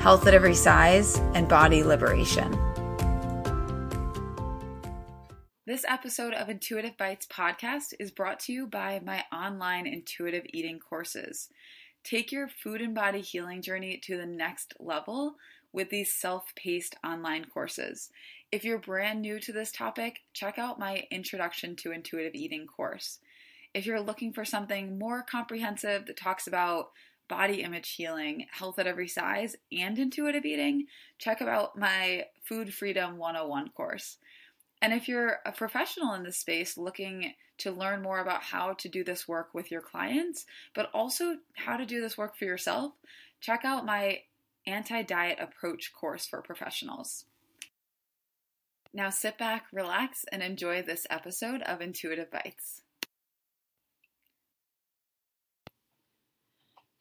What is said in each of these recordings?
health at every size, and body liberation. This episode of Intuitive Bites podcast is brought to you by my online intuitive eating courses. Take your food and body healing journey to the next level with these self paced online courses. If you're brand new to this topic, check out my Introduction to Intuitive Eating course. If you're looking for something more comprehensive that talks about body image healing, health at every size, and intuitive eating, check out my Food Freedom 101 course. And if you're a professional in this space looking to learn more about how to do this work with your clients, but also how to do this work for yourself, check out my anti diet approach course for professionals. Now sit back, relax, and enjoy this episode of Intuitive Bites.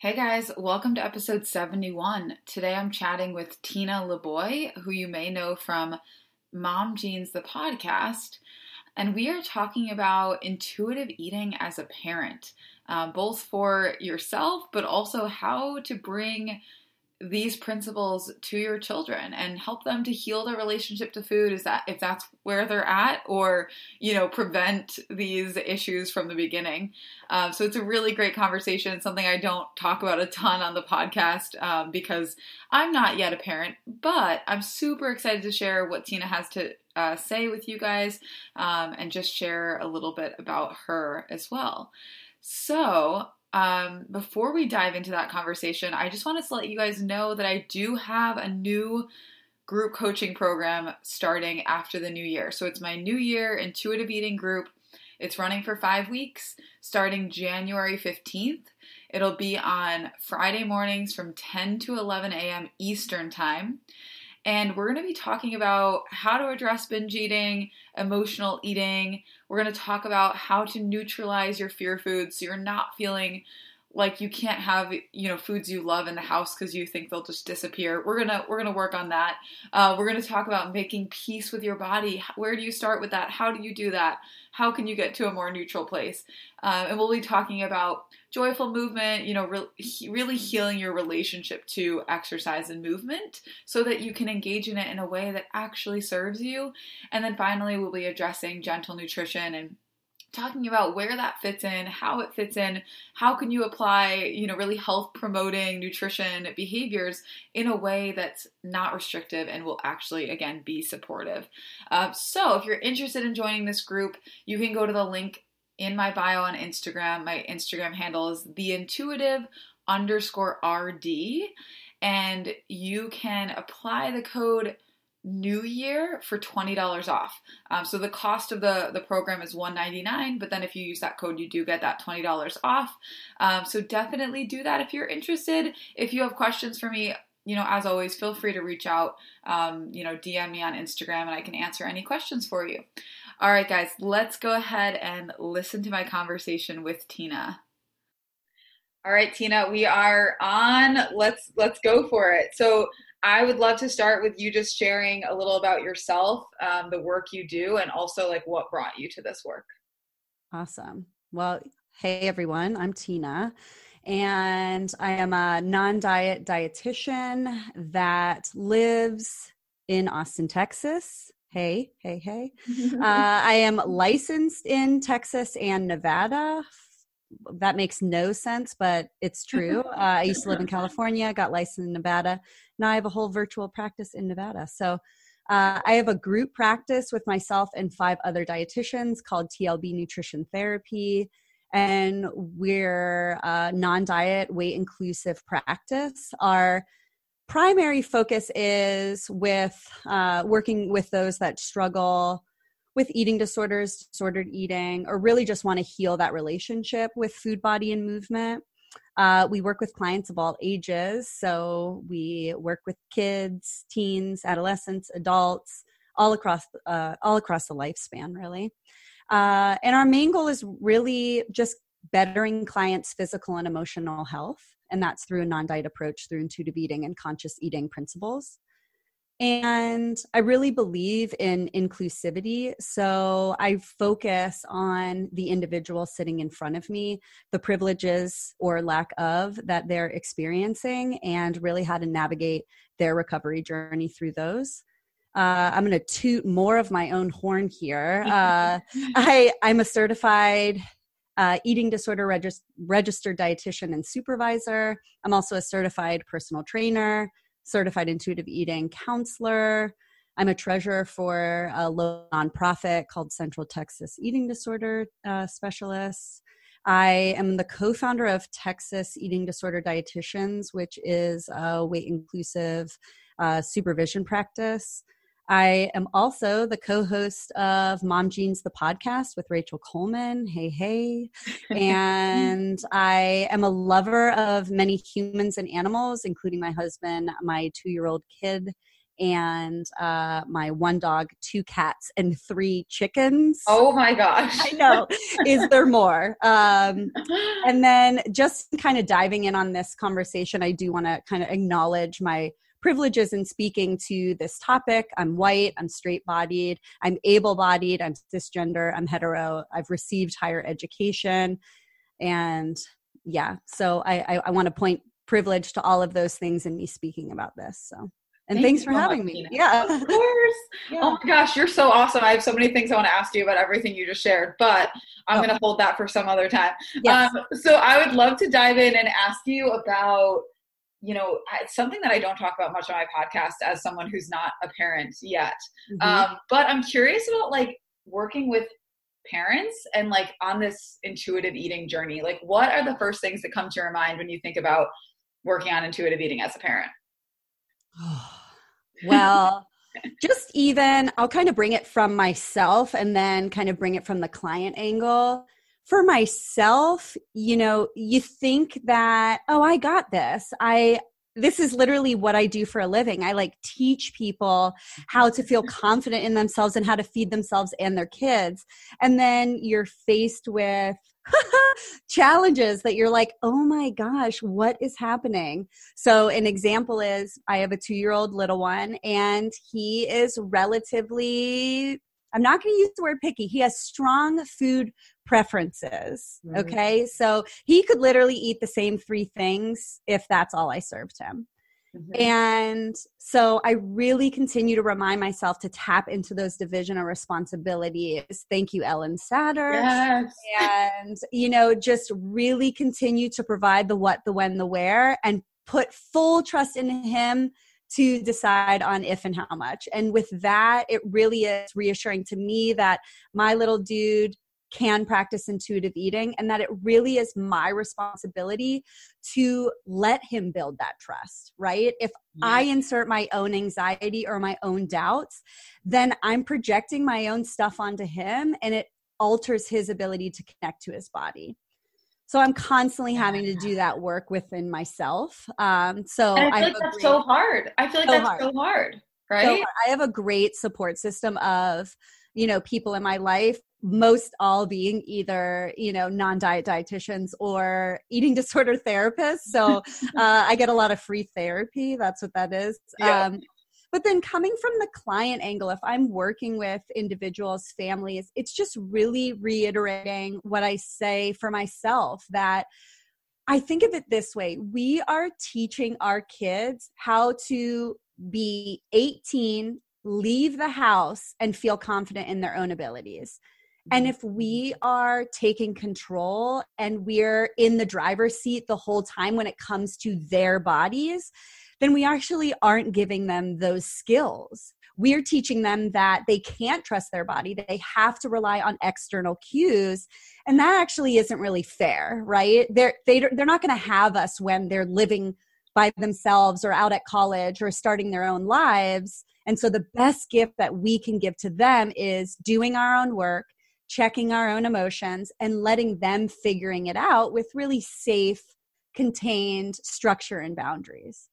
Hey guys, welcome to episode 71. Today I'm chatting with Tina LeBoy, who you may know from Mom Jeans, the podcast. And we are talking about intuitive eating as a parent, uh, both for yourself, but also how to bring these principles to your children and help them to heal their relationship to food? Is that if that's where they're at or you know prevent these issues from the beginning? Um, so it's a really great conversation. Something i don't talk about a ton on the podcast um, because i'm not yet a parent but i'm super excited to share what tina has to uh, say with you guys um, and just share a little bit about her as well. So um, before we dive into that conversation, I just wanted to let you guys know that I do have a new group coaching program starting after the new year. So it's my new year intuitive eating group. It's running for five weeks starting January 15th. It'll be on Friday mornings from 10 to 11 a.m. Eastern Time. And we're going to be talking about how to address binge eating, emotional eating. We're going to talk about how to neutralize your fear foods so you're not feeling like you can't have you know foods you love in the house because you think they'll just disappear. We're gonna we're gonna work on that. Uh, we're gonna talk about making peace with your body. Where do you start with that? How do you do that? How can you get to a more neutral place? Um, and we'll be talking about joyful movement you know re- really healing your relationship to exercise and movement so that you can engage in it in a way that actually serves you. And then finally we'll be addressing gentle nutrition and talking about where that fits in, how it fits in, how can you apply, you know, really health promoting nutrition behaviors in a way that's not restrictive and will actually, again, be supportive. Uh, so if you're interested in joining this group, you can go to the link in my bio on Instagram. My Instagram handle is the intuitive underscore RD, and you can apply the code new year for $20 off. Um, so the cost of the the program is 199 but then if you use that code you do get that $20 off. Um, so definitely do that if you're interested. If you have questions for me you know as always feel free to reach out. Um, you know dm me on instagram and i can answer any questions for you. All right guys let's go ahead and listen to my conversation with tina. All right tina we are on. Let's let's go for it. So I would love to start with you just sharing a little about yourself, um, the work you do, and also like what brought you to this work. Awesome. Well, hey everyone, I'm Tina, and I am a non diet dietitian that lives in Austin, Texas. Hey, hey, hey. uh, I am licensed in Texas and Nevada that makes no sense, but it's true. Uh, I used to live in California, got licensed in Nevada. Now I have a whole virtual practice in Nevada. So uh, I have a group practice with myself and five other dietitians called TLB Nutrition Therapy. And we're a non diet, weight inclusive practice. Our primary focus is with uh, working with those that struggle with eating disorders, disordered eating, or really just want to heal that relationship with food, body, and movement. Uh, we work with clients of all ages. So we work with kids, teens, adolescents, adults, all across, uh, all across the lifespan, really. Uh, and our main goal is really just bettering clients' physical and emotional health. And that's through a non diet approach, through intuitive eating and conscious eating principles. And I really believe in inclusivity. So I focus on the individual sitting in front of me, the privileges or lack of that they're experiencing, and really how to navigate their recovery journey through those. Uh, I'm going to toot more of my own horn here. Uh, I, I'm a certified uh, eating disorder regist- registered dietitian and supervisor. I'm also a certified personal trainer certified intuitive eating counselor. I'm a treasurer for a local nonprofit called Central Texas Eating Disorder uh, Specialists. I am the co founder of Texas Eating Disorder Dietitians, which is a weight inclusive uh, supervision practice. I am also the co host of Mom Jeans, the podcast with Rachel Coleman. Hey, hey. And I am a lover of many humans and animals, including my husband, my two year old kid, and uh, my one dog, two cats, and three chickens. Oh my gosh. I know. Is there more? Um, and then just kind of diving in on this conversation, I do want to kind of acknowledge my privileges in speaking to this topic. I'm white, I'm straight bodied, I'm able bodied, I'm cisgender, I'm hetero, I've received higher education. And yeah, so I, I, I want to point privilege to all of those things in me speaking about this. So. And Thank thanks for so having much, me. Tina. Yeah. Of course. Yeah. Oh my gosh, you're so awesome. I have so many things I want to ask you about everything you just shared, but I'm oh. going to hold that for some other time. Yes. Um, so I would love to dive in and ask you about you know, it's something that I don't talk about much on my podcast as someone who's not a parent yet. Mm-hmm. Um, but I'm curious about like working with parents and like on this intuitive eating journey. Like, what are the first things that come to your mind when you think about working on intuitive eating as a parent? well, just even, I'll kind of bring it from myself and then kind of bring it from the client angle for myself, you know, you think that, oh, I got this. I, this is literally what I do for a living. I like teach people how to feel mm-hmm. confident in themselves and how to feed themselves and their kids. And then you're faced with challenges that you're like, oh my gosh, what is happening? So, an example is I have a two year old little one, and he is relatively I'm not going to use the word picky. He has strong food preferences. Mm-hmm. Okay. So he could literally eat the same three things if that's all I served him. Mm-hmm. And so I really continue to remind myself to tap into those divisional responsibilities. Thank you, Ellyn Satter. Yes. And, you know, just really continue to provide the what, the when, the where, and put full trust in him to decide on if and how much. And with that, it really is reassuring to me that my little dude can practice intuitive eating and that it really is my responsibility to let him build that trust, right? If yeah. I insert my own anxiety or my own doubts, then I'm projecting my own stuff onto him and it alters his ability to connect to his body so i'm constantly having to do that work within myself. Um so and i feel like that's great, so hard. I feel like so that's hard. so hard right? so i have a great support system of you know people in my life most all being either you know non-diet dietitians or eating disorder therapists. So uh, i get a lot of free therapy. That's what that is. Yeah. um, but then coming from the client angle, if I'm working with individuals, families, it's just really reiterating what I say for myself that I think of it this way we are teaching our kids how to be 18, leave the house, and feel confident in their own abilities. And mm-hmm. if we are taking control and we're in the driver's seat the whole time when it comes to their bodies, then we actually aren't giving them those skills. We're teaching them that they can't trust their body, they have to rely on external cues. And that actually isn't really fair, right? They're, they, they're not going to have us when they're living by themselves or out at college or starting their own lives. And so the best gift that we can give to them is doing our own work, checking our own emotions, and letting them figuring it out with really safe contained structure and boundaries.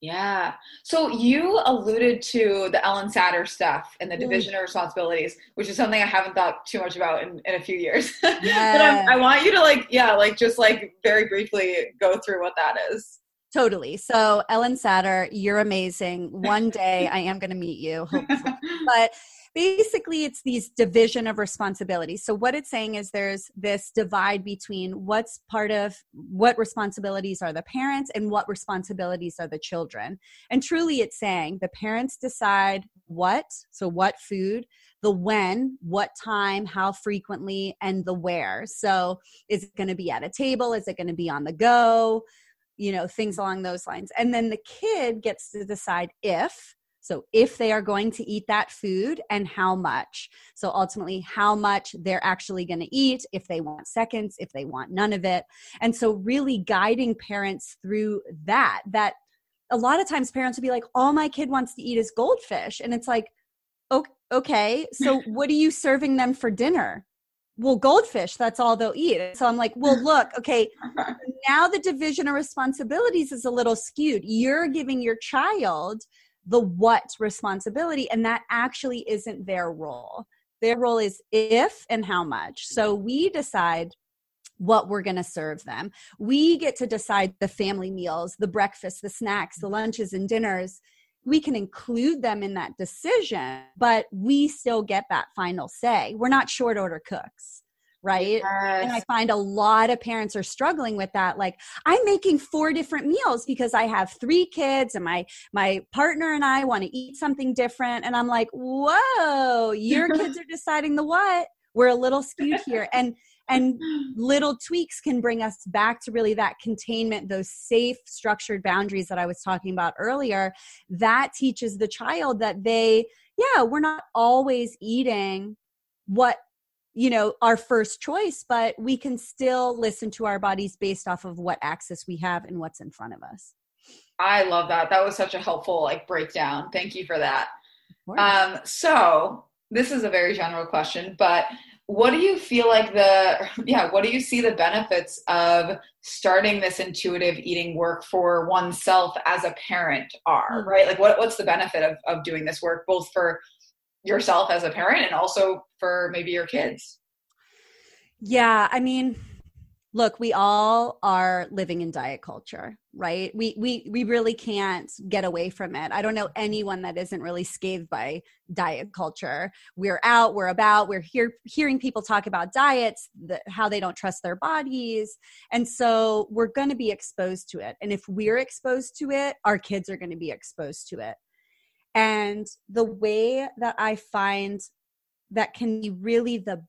Yeah. So you alluded to the Ellyn Satter stuff and the mm. division of responsibilities, which is something I haven't thought too much about in, in a few years. Yeah. but I want you to like, yeah, like just like very briefly go through what that is. Totally. So Ellyn Satter, you're amazing. One day I am going to meet you, hopefully. but basically it's these division of responsibilities. So what it's saying is there's this divide between what's part of what responsibilities are the parents and what responsibilities are the children. And truly it's saying the parents decide what so what food the when what time how frequently and the where. So is it going to be at a table? Is it going to be on the go? You know things along those lines. And then the kid gets to decide if so, if they are going to eat that food and how much. So, ultimately, how much they're actually going to eat, if they want seconds, if they want none of it. And so, really guiding parents through that, that a lot of times parents will be like, all my kid wants to eat is goldfish. And it's like, okay, so what are you serving them for dinner? well goldfish that's all they'll eat so i'm like well look okay now the division of responsibilities is a little skewed you're giving your child the what responsibility and that actually isn't their role. Their role is if and how much. So we decide what we're going to serve them. We get to decide the family meals the breakfast the snacks the lunches and dinners. We can include them in that decision but we still get that final say. We're not short order cooks right? Yes. and i find a lot of parents are struggling with that like i'm making four different meals because i have three kids and my my partner and i want to eat something different. And i'm like whoa your kids are deciding the what? We're a little skewed here. And and little tweaks can bring us back to really that containment those safe structured boundaries that i was talking about earlier. That teaches the child that they yeah we're not always eating what you know our first choice but we can still listen to our bodies based off of what access we have and what's in front of us. I love that. That was such a helpful like breakdown. Thank you for that. Um so this is a very general question but what do you feel like the yeah what do you see the benefits of starting this intuitive eating work for oneself as a parent are mm-hmm. right? Like what, what's the benefit of, of doing this work both for yourself as a parent and also for maybe your kids. Yeah i mean look we all are living in diet culture right? We we we really can't get away from it. I don't know anyone that isn't really scathed by diet culture. We're out we're about we're here hearing people talk about diets the, how they don't trust their bodies. And so we're going to be exposed to it. And if we're exposed to it our kids are going to be exposed to it and the way that I find that can be really the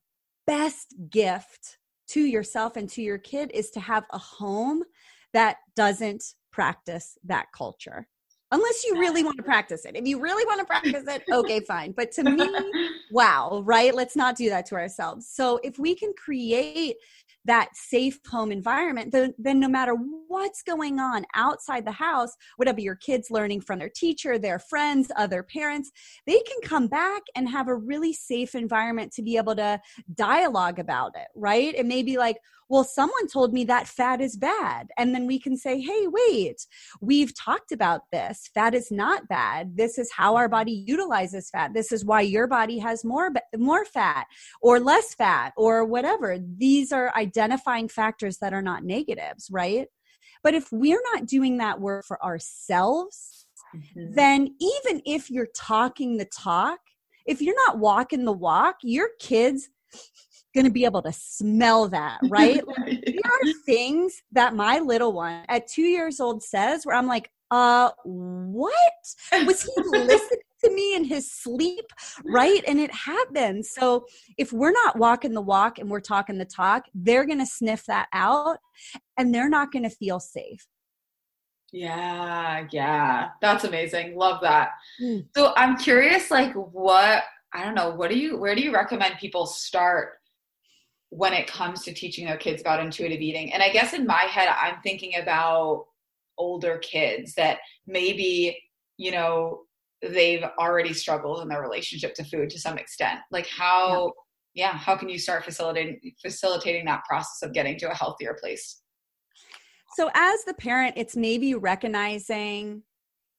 best gift to yourself and to your kid is to have a home that doesn't practice that culture. Unless you really want to practice it. If you really want to practice it, okay, fine. But to me, wow, right? Let's not do that to ourselves. So if we can create that safe home environment, then, then no matter what's going on outside the house, whatever your kids learning from their teacher, their friends, other parents, they can come back and have a really safe environment to be able to dialogue about it, right? It may be like, well, someone told me that fat is bad. And then we can say, hey, wait, we've talked about this. Fat is not bad. This is how our body utilizes fat. This is why your body has more, more fat or less fat or whatever. These are identifying factors that are not negatives, right? But if we're not doing that work for ourselves, mm-hmm. then even if you're talking the talk, if you're not walking the walk, your kids going to be able to smell that, right? like, there are things that my little one at two years old says where I'm like, uh, what? Was he listening to me in his sleep? Right. And it happened. So if we're not walking the walk and we're talking the talk, they're going to sniff that out and they're not going to feel safe. Yeah, yeah. That's amazing. Love that. Mm. So I'm curious like what I don't know, what do you where do you recommend people start when it comes to teaching their kids about intuitive eating. And I guess in my head, I'm thinking about older kids that maybe, you know, they've already struggled in their relationship to food to some extent. Like how, yeah, yeah how can you start facilitating facilitating that process of getting to a healthier place? So, as the parent, it's maybe recognizing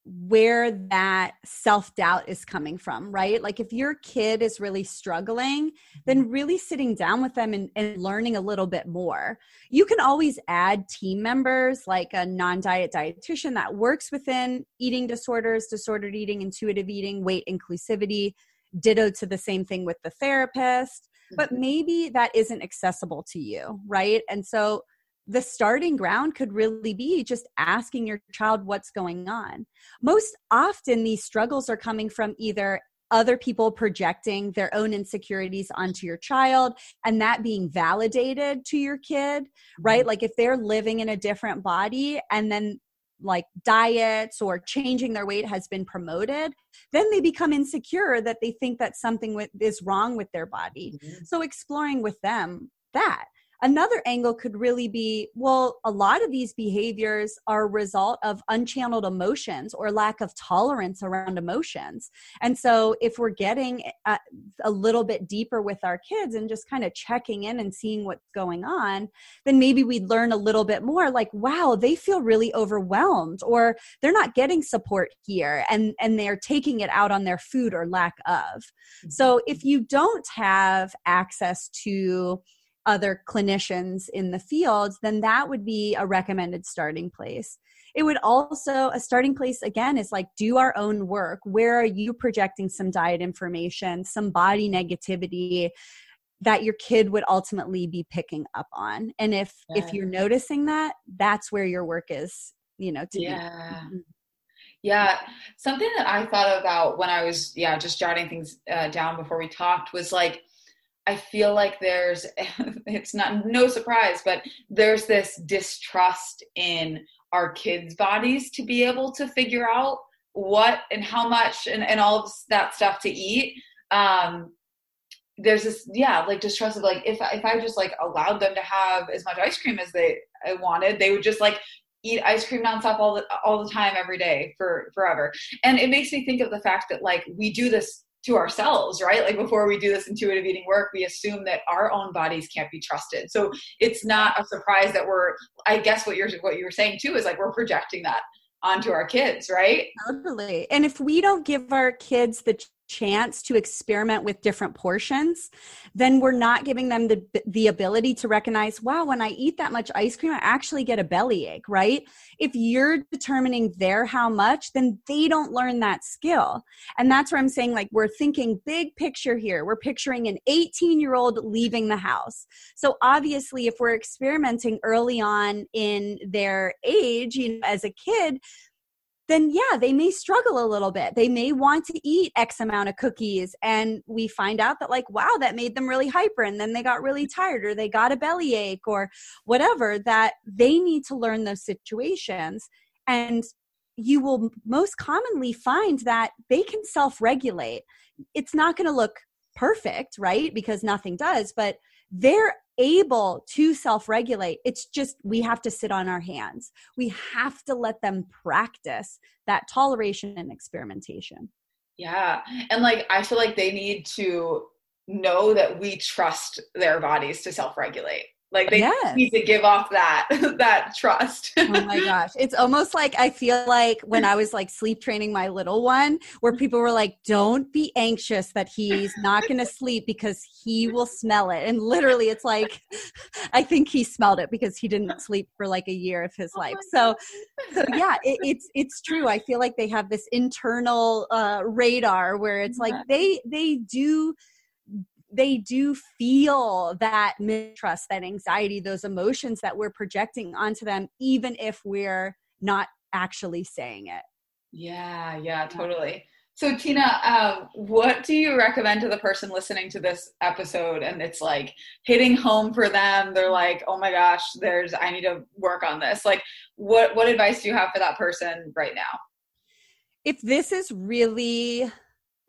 where that self doubt is coming from, right? Like if your kid is really struggling, then mm-hmm. really sitting down with them and, and, learning a little bit more. You can always add team members like a non diet dietitian that works within eating disorders, disordered eating, intuitive eating, weight inclusivity. Ditto to the same thing with the therapist, but mm-hmm. maybe that isn't accessible to you, right? And so the starting ground could really be just asking your child what's going on. Most often, these struggles are coming from either other people projecting their own insecurities onto your child and that being validated to your kid, right? Mm-hmm. Like if they're living in a different body and then like diets or changing their weight has been promoted, then they become insecure that they think that something with, is wrong with their body. Mm-hmm. So exploring with them that Another angle could really be well, a lot of these behaviors are a result of unchanneled emotions or lack of tolerance around emotions. And so, if we're getting a, a little bit deeper with our kids and just kind of checking in and seeing what's going on, then maybe we'd learn a little bit more like, wow, they feel really overwhelmed or they're not getting support here and, and they're taking it out on their food or lack of. Mm-hmm. So, if you don't have access to other clinicians in the field, then that would be a recommended starting place. It would also, a starting place again is like do our own work. Where are you projecting some diet information, some body negativity? that your kid would ultimately be picking up on and if yeah. if you're noticing that that's where your work is you know to yeah be. yeah something that i thought about when i was yeah just jotting things uh, down before we talked was like I feel like there's it's not no surprise, but there's this distrust in our kids' bodies to be able to figure out what and how much and, and all of that stuff to eat. Um, there's this yeah like distrust of like if if I just like allowed them to have as much ice cream as they I wanted, they would just like eat ice cream nonstop all the all the time every day for forever. And it makes me think of the fact that like we do this to ourselves, right? Like before we do this intuitive eating work, we assume that our own bodies can't be trusted. So it's not a surprise that we're I guess what you're what you were saying too is like we're projecting that onto our kids, right? Totally. And if we don't give our kids the chance to experiment with different portions, then we're not giving them the the ability to recognize, wow, when I eat that much ice cream, I actually get a bellyache, right? If you're determining there how much, then they don't learn that skill. And that's where I'm saying like we're thinking big picture here. We're picturing an 18-year-old leaving the house. So obviously if we're experimenting early on in their age, you know, as a kid, then yeah, they may struggle a little bit. They may want to eat X amount of cookies. And we find out that, like, wow, that made them really hyper. And then they got really tired or they got a bellyache or whatever, that they need to learn those situations. And you will most commonly find that they can self regulate. It's not going to look perfect, right? Because nothing does, but they're able to self regulate. It's just we have to sit on our hands. We have to let them practice that toleration and experimentation. Yeah. And like, I feel like they need to know that we trust their bodies to self regulate. Like they yes. need to give off that that trust. oh my gosh. It's almost like I feel like when I was like sleep training my little one where people were like don't be anxious that he's not going to sleep because he will smell it. And literally it's like I think he smelled it because he didn't sleep for like a year of his oh life. So so yeah, it, it's it's true. I feel like they have this internal uh radar where it's like they they do they do feel that mistrust, that anxiety, those emotions that we're projecting onto them, even if we're not actually saying it. Yeah, yeah, totally. So, Tina, um, what do you recommend to the person listening to this episode and it's like hitting home for them? They're like, oh my gosh, there's, I need to work on this. Like, what, what advice do you have for that person right now? If this is really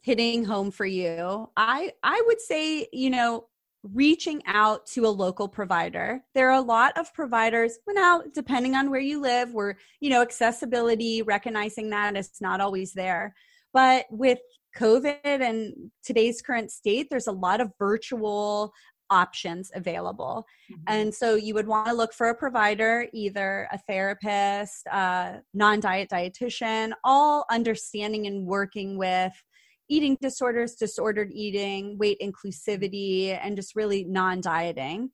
hitting home for you i i would say you know reaching out to a local provider there are a lot of providers well now depending on where you live where you know accessibility recognizing that it's not always there but with covid and today's current state there's a lot of virtual options available. Mm-hmm. And so you would want to look for a provider, either a therapist, a non diet dietitian, all understanding and working with eating disorders, disordered eating, weight inclusivity, and just really non dieting.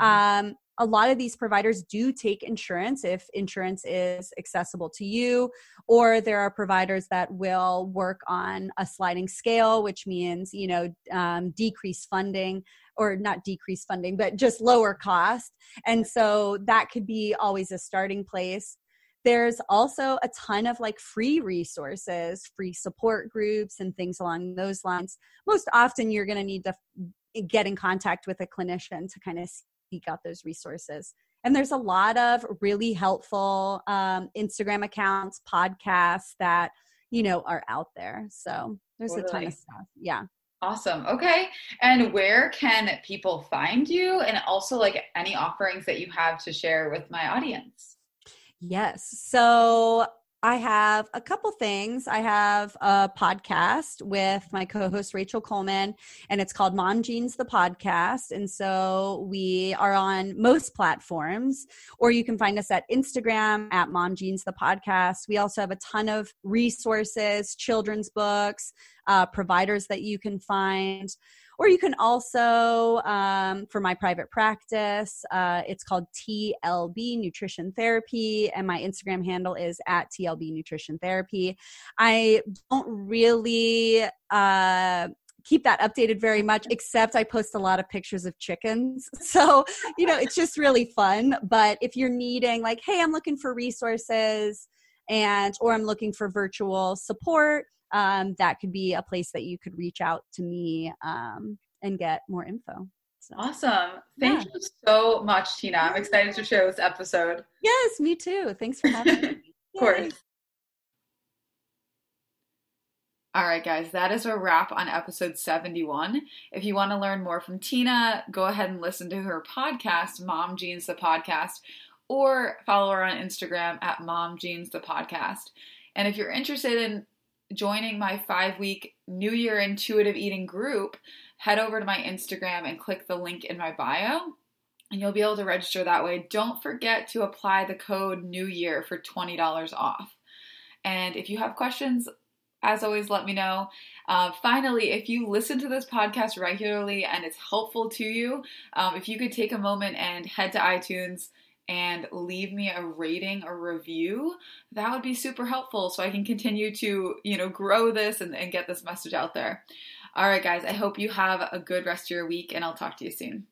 Mm-hmm. Um, a lot of these providers do take insurance if insurance is accessible to you, or there are providers that will work on a sliding scale, which means, you know, um, decrease funding or not decrease funding, but just lower cost. And so that could be always a starting place. There's also a ton of like free resources, free support groups, and things along those lines. Most often, you're going to need to get in contact with a clinician to kind of seek out those resources. And there's a lot of really helpful um, Instagram accounts, podcasts that, you know, are out there. So there's totally. a ton of stuff. Yeah. Awesome. Okay. And where can people find you? And also, like, any offerings that you have to share with my audience? Yes. So I have a couple things. I have a podcast with my co host Rachel Coleman, and it's called Mom Jeans the Podcast. And so we are on most platforms, or you can find us at Instagram at Mom Jeans the Podcast. We also have a ton of resources, children's books, uh, providers that you can find. Or you can also, um, for my private practice, uh, it's called TLB Nutrition Therapy, and my Instagram handle is at TLB Nutrition Therapy. I don't really. Uh, keep that updated very much except i post a lot of pictures of chickens so you know it's just really fun but if you're needing like hey i'm looking for resources and or i'm looking for virtual support um, that could be a place that you could reach out to me um, and get more info. So, awesome. Thank yeah. you so much, Tina. I'm excited to share this episode. Yes, me too. Thanks for having me. of course. All right, guys, that is a wrap on episode 71. If you want to learn more from Tina, go ahead and listen to her podcast, Mom Jeans the Podcast, or follow her on Instagram at Mom Jeans the Podcast. And if you're interested in joining my five week New Year intuitive eating group, head over to my Instagram and click the link in my bio, and you'll be able to register that way. Don't forget to apply the code New Year for $20 off. And if you have questions, as always, let me know. Uh, finally, if you listen to this podcast regularly and it's helpful to you, um, if you could take a moment and head to iTunes and leave me a rating or review, that would be super helpful so I can continue to, you know, grow this and, and get this message out there. All right, guys, I hope you have a good rest of your week and I'll talk to you soon.